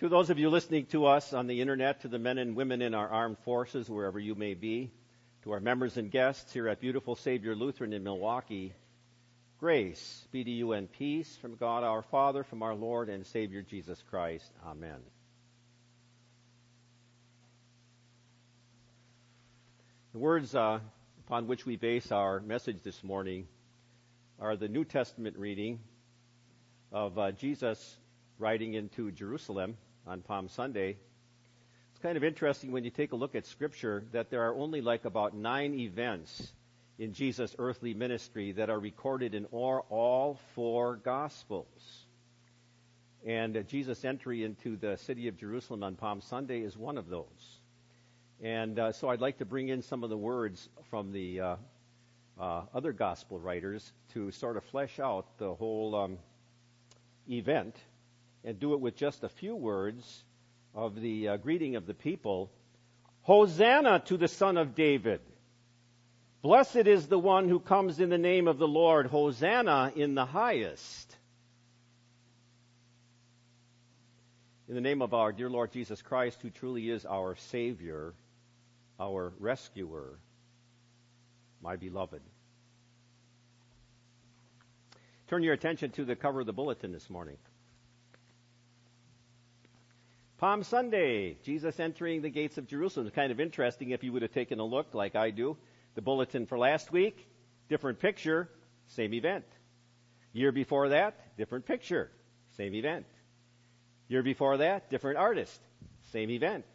To those of you listening to us on the internet, to the men and women in our armed forces, wherever you may be, to our members and guests here at Beautiful Savior Lutheran in Milwaukee, grace be to you and peace from God our Father, from our Lord and Savior Jesus Christ. Amen. The words uh, upon which we base our message this morning are the New Testament reading of uh, Jesus riding into Jerusalem on Palm Sunday. It's kind of interesting when you take a look at Scripture that there are only like about nine events in Jesus' earthly ministry that are recorded in all, four Gospels. And uh, Jesus' entry into the city of Jerusalem on Palm Sunday is one of those. And uh, so I'd like to bring in some of the words from the uh, uh other Gospel writers to sort of flesh out the whole um, event and do it with just a few words of the uh, greeting of the people. Hosanna to the Son of David. Blessed is the one who comes in the name of the Lord. Hosanna in the highest. In the name of our dear Lord Jesus Christ, who truly is our Savior, our rescuer, my beloved. Turn your attention to the cover of the bulletin this morning. Palm Sunday, Jesus entering the gates of Jerusalem. It's kind of interesting if you would have taken a look, like I do. The bulletin for last week, different picture, same event. Year before that, different picture, same event. Year before that, different artist, same event.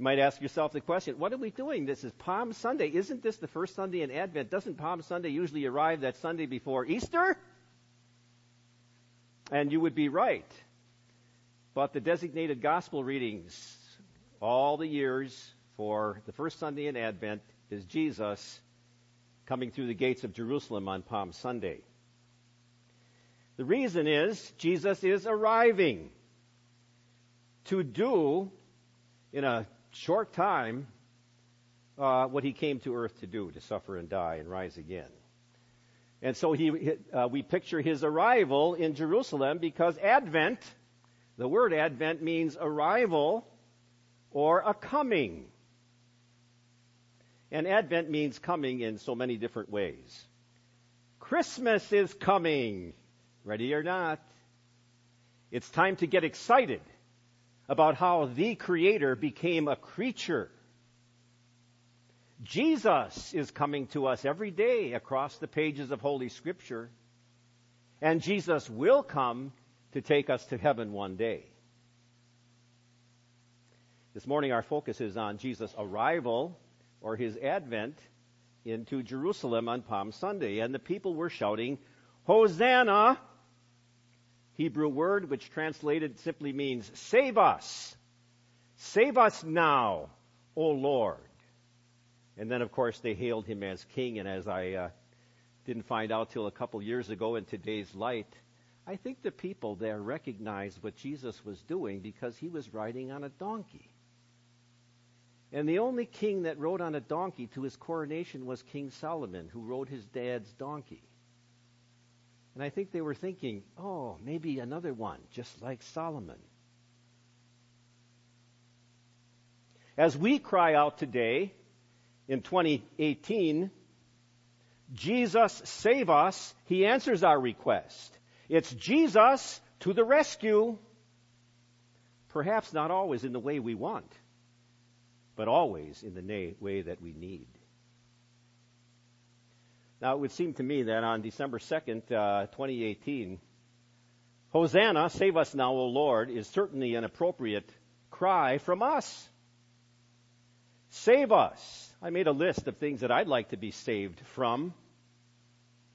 You might ask yourself the question, what are we doing? This is Palm Sunday. Isn't this the first Sunday in Advent? Doesn't Palm Sunday usually arrive that Sunday before Easter? And you would be right. But the designated gospel readings all the years for the first Sunday in Advent is Jesus coming through the gates of Jerusalem on Palm Sunday. The reason is Jesus is arriving to do in a short time uh, what he came to earth to do, to suffer and die and rise again. And so he, uh, we picture his arrival in Jerusalem because Advent the word Advent means arrival or a coming. And Advent means coming in so many different ways. Christmas is coming. Ready or not. It's time to get excited about how the Creator became a creature. Jesus is coming to us every day across the pages of Holy Scripture. And Jesus will come to take us to heaven one day. This morning, our focus is on Jesus' arrival or his advent into Jerusalem on Palm Sunday. And the people were shouting, Hosanna! Hebrew word which translated simply means save us. Save us now, O Lord. And then, of course, they hailed him as king. And as I uh, didn't find out till a couple years ago in today's light, I think the people there recognized what Jesus was doing because he was riding on a donkey. And the only king that rode on a donkey to his coronation was King Solomon, who rode his dad's donkey. And I think they were thinking, oh, maybe another one, just like Solomon. As we cry out today in 2018, Jesus, save us, he answers our request. It's Jesus to the rescue. Perhaps not always in the way we want, but always in the way that we need. Now, it would seem to me that on December 2nd, uh, 2018, Hosanna, save us now, O Lord, is certainly an appropriate cry from us. Save us. I made a list of things that I'd like to be saved from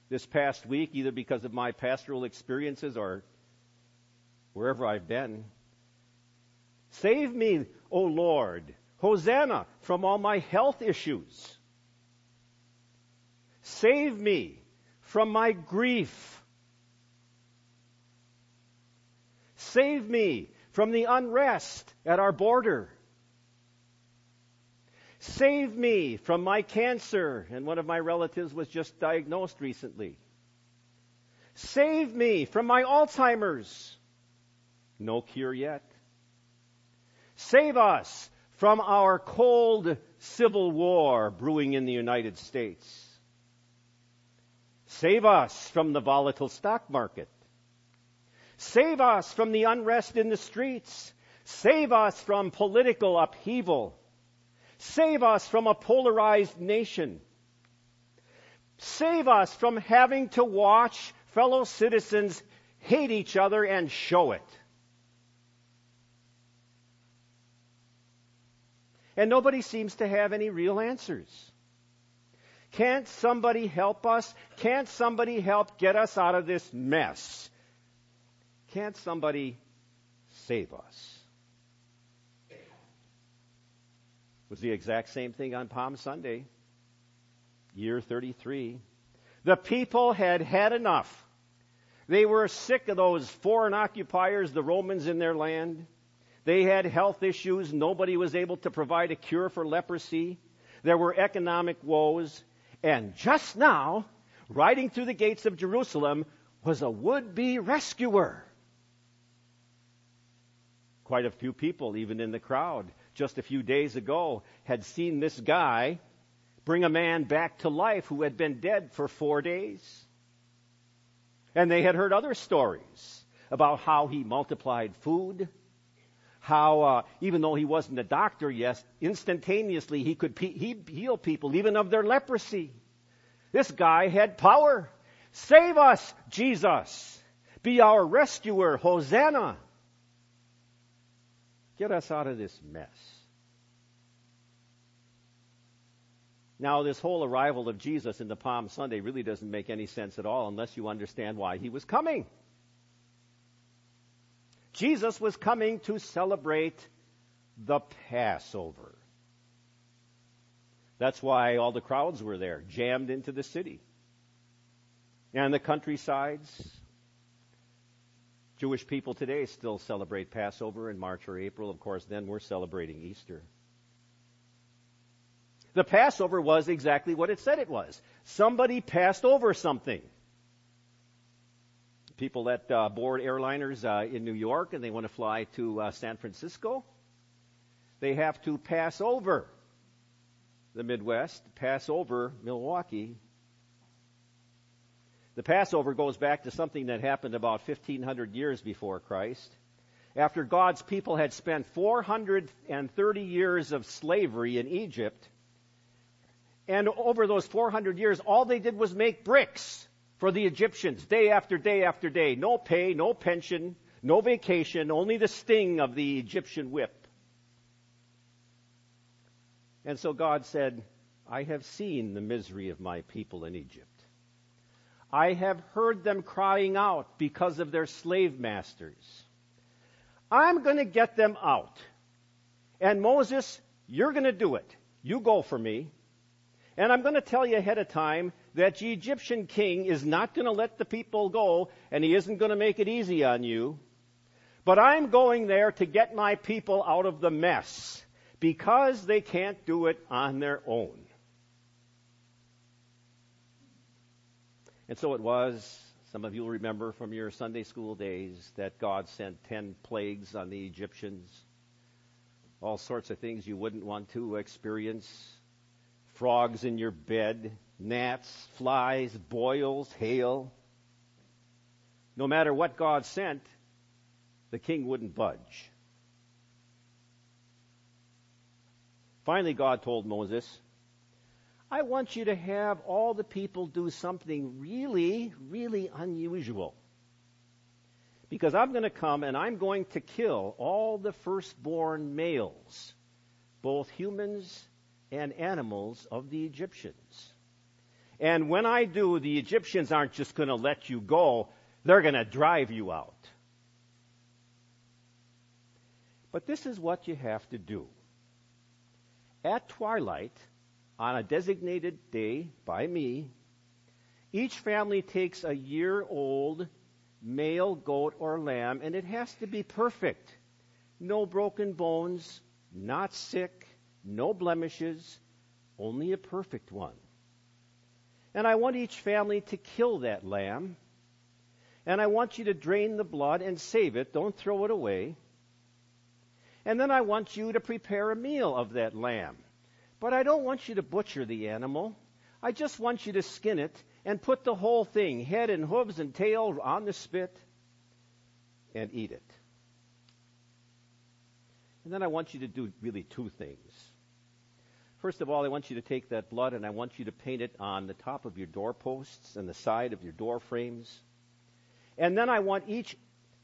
this past week, either because of my pastoral experiences or wherever I've been. Save me, O Lord. Hosanna from all my health issues. Save me from my grief. Save me from the unrest at our border. Save me from my cancer. And one of my relatives was just diagnosed recently. Save me from my Alzheimer's. No cure yet. Save us from our cold civil war brewing in the United States. Save us from the volatile stock market. Save us from the unrest in the streets. Save us from political upheaval. Save us from a polarized nation. Save us from having to watch fellow citizens hate each other and show it. And nobody seems to have any real answers. Can't somebody help us? Can't somebody help get us out of this mess? Can't somebody save us? It was the exact same thing on Palm Sunday, year 33. The people had had enough. They were sick of those foreign occupiers, the Romans in their land. They had health issues. Nobody was able to provide a cure for leprosy. There were economic woes. And just now, riding through the gates of Jerusalem was a would-be rescuer. Quite a few people, even in the crowd, just a few days ago, had seen this guy bring a man back to life who had been dead for four days. And they had heard other stories about how he multiplied food, how uh, even though he wasn't a doctor yes, instantaneously he could pe- he heal people even of their leprosy. This guy had power. Save us, Jesus. Be our rescuer, Hosanna. Get us out of this mess. Now, this whole arrival of Jesus in the Palm Sunday really doesn't make any sense at all unless you understand why he was coming. Jesus was coming to celebrate the Passover. That's why all the crowds were there, jammed into the city. And the countrysides. Jewish people today still celebrate Passover in March or April. Of course, then we're celebrating Easter. The Passover was exactly what it said it was. Somebody passed over something people that uh, board airliners uh, in New York and they want to fly to uh, San Francisco, they have to pass over the Midwest, pass over Milwaukee. The Passover goes back to something that happened about 1500 years before Christ. After God's people had spent 430 years of slavery in Egypt, and over those 400 years, all they did was make bricks for the Egyptians day after day after day. No pay, no pension, no vacation, only the sting of the Egyptian whip. And so God said, I have seen the misery of my people in Egypt. I have heard them crying out because of their slave masters. I'm going to get them out. And Moses, you're going to do it. You go for me. And I'm going to tell you ahead of time that the Egyptian king is not going to let the people go and he isn't going to make it easy on you. But I'm going there to get my people out of the mess because they can't do it on their own. And so it was, some of you will remember from your Sunday school days, that God sent ten plagues on the Egyptians. All sorts of things you wouldn't want to experience. Frogs in your bed, gnats, flies, boils, hail. No matter what God sent, the king wouldn't budge. Finally, God told Moses, I want you to have all the people do something really, really unusual. Because I'm going to come and I'm going to kill all the firstborn males, both humans and animals of the Egyptians. And when I do, the Egyptians aren't just going to let you go, they're going to drive you out. But this is what you have to do. At twilight, on a designated day by me, each family takes a year old male goat or lamb, and it has to be perfect. No broken bones, not sick, no blemishes, only a perfect one. And I want each family to kill that lamb. And I want you to drain the blood and save it. Don't throw it away. And then I want you to prepare a meal of that lamb. But I don't want you to butcher the animal. I just want you to skin it and put the whole thing, head and hooves and tail, on the spit and eat it. And then I want you to do really two things. First of all, I want you to take that blood and I want you to paint it on the top of your doorposts and the side of your door frames. And then I want each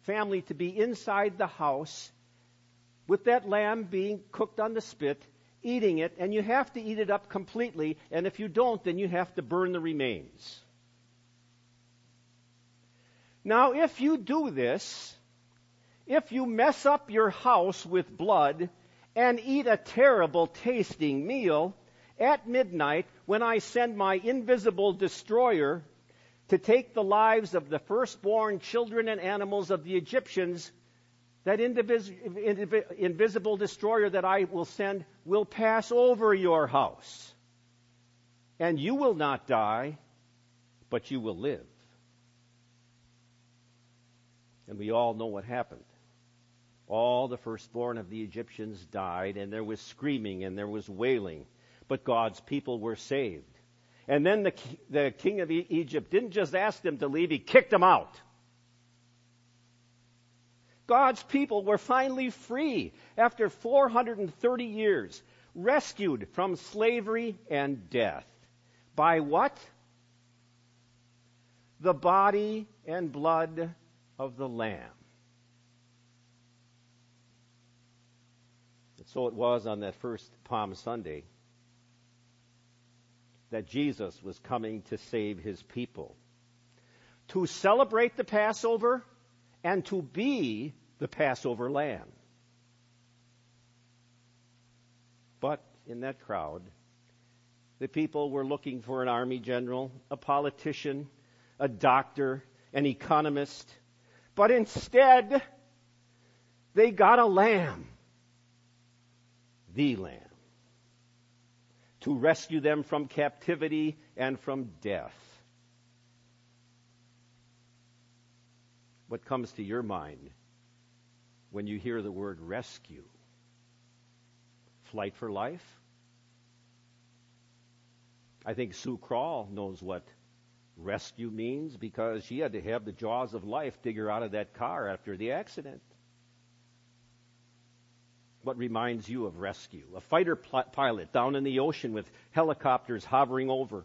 family to be inside the house with that lamb being cooked on the spit, eating it, and you have to eat it up completely, and if you don't, then you have to burn the remains. Now, if you do this, if you mess up your house with blood and eat a terrible tasting meal, at midnight, when I send my invisible destroyer to take the lives of the firstborn children and animals of the Egyptians, that invisible destroyer that I will send will pass over your house. And you will not die, but you will live. And we all know what happened. All the firstborn of the Egyptians died, and there was screaming and there was wailing, but God's people were saved. And then the, the king of Egypt didn't just ask them to leave, he kicked them out. God's people were finally free after 430 years, rescued from slavery and death. By what? The body and blood of the Lamb. And so it was on that first Palm Sunday that Jesus was coming to save his people. To celebrate the Passover and to be the Passover lamb. But in that crowd, the people were looking for an army general, a politician, a doctor, an economist. But instead, they got a lamb. The lamb to rescue them from captivity and from death. What comes to your mind when you hear the word rescue? Flight for life? I think Sue Crawl knows what rescue means because she had to have the jaws of life dig her out of that car after the accident what reminds you of rescue? A fighter pl- pilot down in the ocean with helicopters hovering over.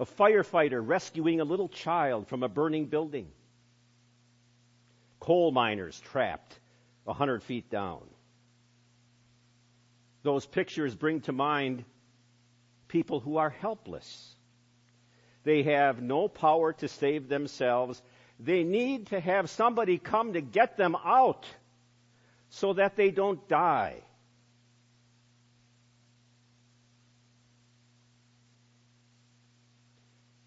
A firefighter rescuing a little child from a burning building. Coal miners trapped a hundred feet down. Those pictures bring to mind people who are helpless. They have no power to save themselves. They need to have somebody come to get them out so that they don't die.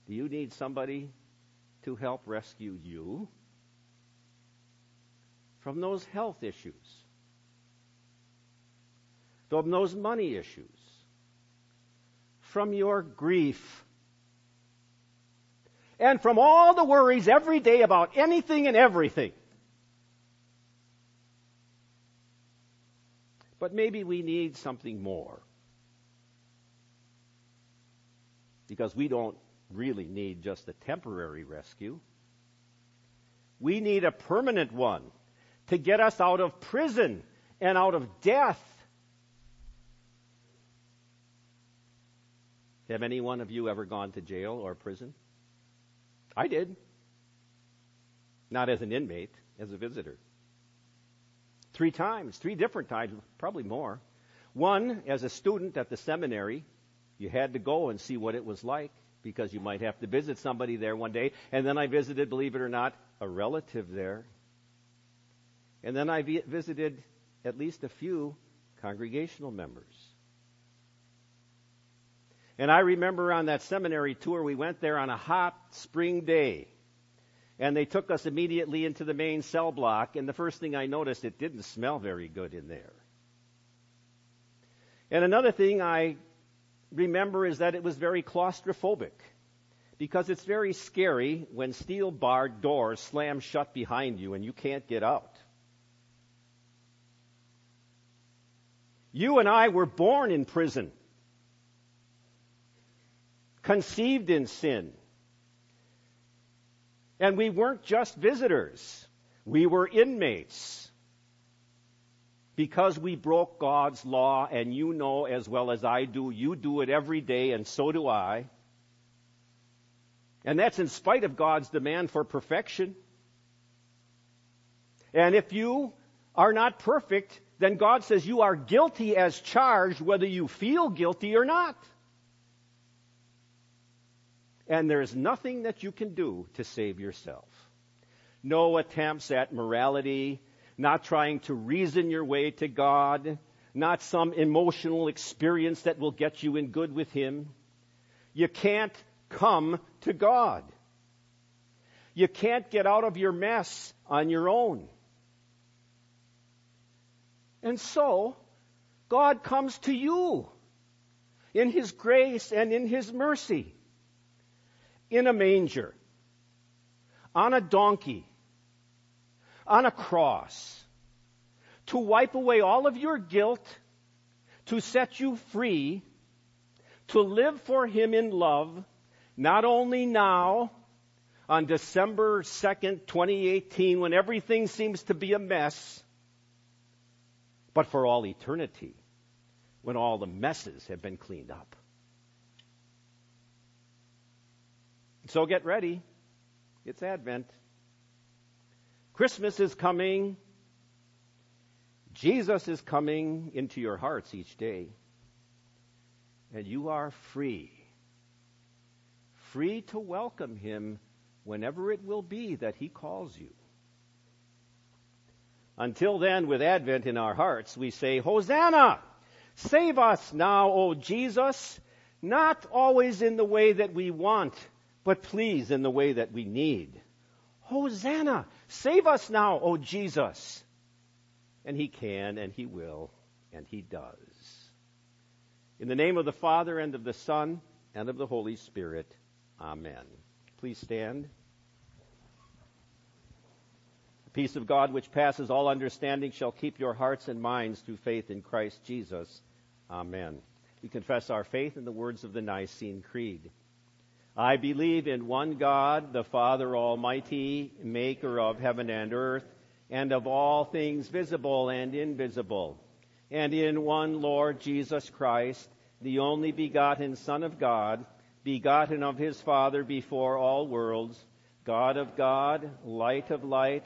Do you need somebody to help rescue you from those health issues, from those money issues, from your grief, and from all the worries every day about anything and everything? But maybe we need something more. Because we don't really need just a temporary rescue. We need a permanent one to get us out of prison and out of death. Have any one of you ever gone to jail or prison? I did. Not as an inmate, as a visitor. Three times, three different times, probably more. One, as a student at the seminary, you had to go and see what it was like because you might have to visit somebody there one day. And then I visited, believe it or not, a relative there. And then I visited at least a few congregational members. And I remember on that seminary tour, we went there on a hot spring day and they took us immediately into the main cell block, and the first thing I noticed, it didn't smell very good in there. And another thing I remember is that it was very claustrophobic, because it's very scary when steel barred doors slam shut behind you and you can't get out. You and I were born in prison, conceived in sin. And we weren't just visitors. We were inmates. Because we broke God's law, and you know as well as I do, you do it every day, and so do I. And that's in spite of God's demand for perfection. And if you are not perfect, then God says you are guilty as charged, whether you feel guilty or not. And there is nothing that you can do to save yourself. No attempts at morality, not trying to reason your way to God, not some emotional experience that will get you in good with Him. You can't come to God. You can't get out of your mess on your own. And so, God comes to you in His grace and in His mercy. In a manger, on a donkey, on a cross, to wipe away all of your guilt, to set you free, to live for Him in love, not only now, on December 2nd, 2018, when everything seems to be a mess, but for all eternity when all the messes have been cleaned up. So get ready. It's Advent. Christmas is coming. Jesus is coming into your hearts each day. And you are free. Free to welcome him whenever it will be that he calls you. Until then, with Advent in our hearts, we say, Hosanna! Save us now, O Jesus, not always in the way that we want, but please in the way that we need. Hosanna! Save us now, O Jesus! And He can, and He will, and He does. In the name of the Father, and of the Son, and of the Holy Spirit, Amen. Please stand. Peace of God, which passes all understanding, shall keep your hearts and minds through faith in Christ Jesus. Amen. We confess our faith in the words of the Nicene Creed. I believe in one God, the Father Almighty, maker of heaven and earth, and of all things visible and invisible, and in one Lord Jesus Christ, the only begotten Son of God, begotten of his Father before all worlds, God of God, light of light,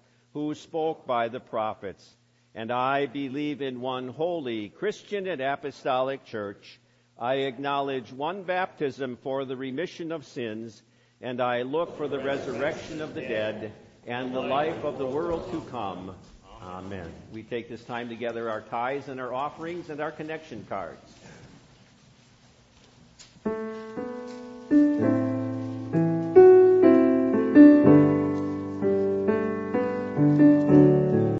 who spoke by the prophets. And I believe in one holy Christian and apostolic church. I acknowledge one baptism for the remission of sins, and I look for the resurrection of the dead and the life of the world to come. Amen. We take this time together, our tithes and our offerings and our connection cards.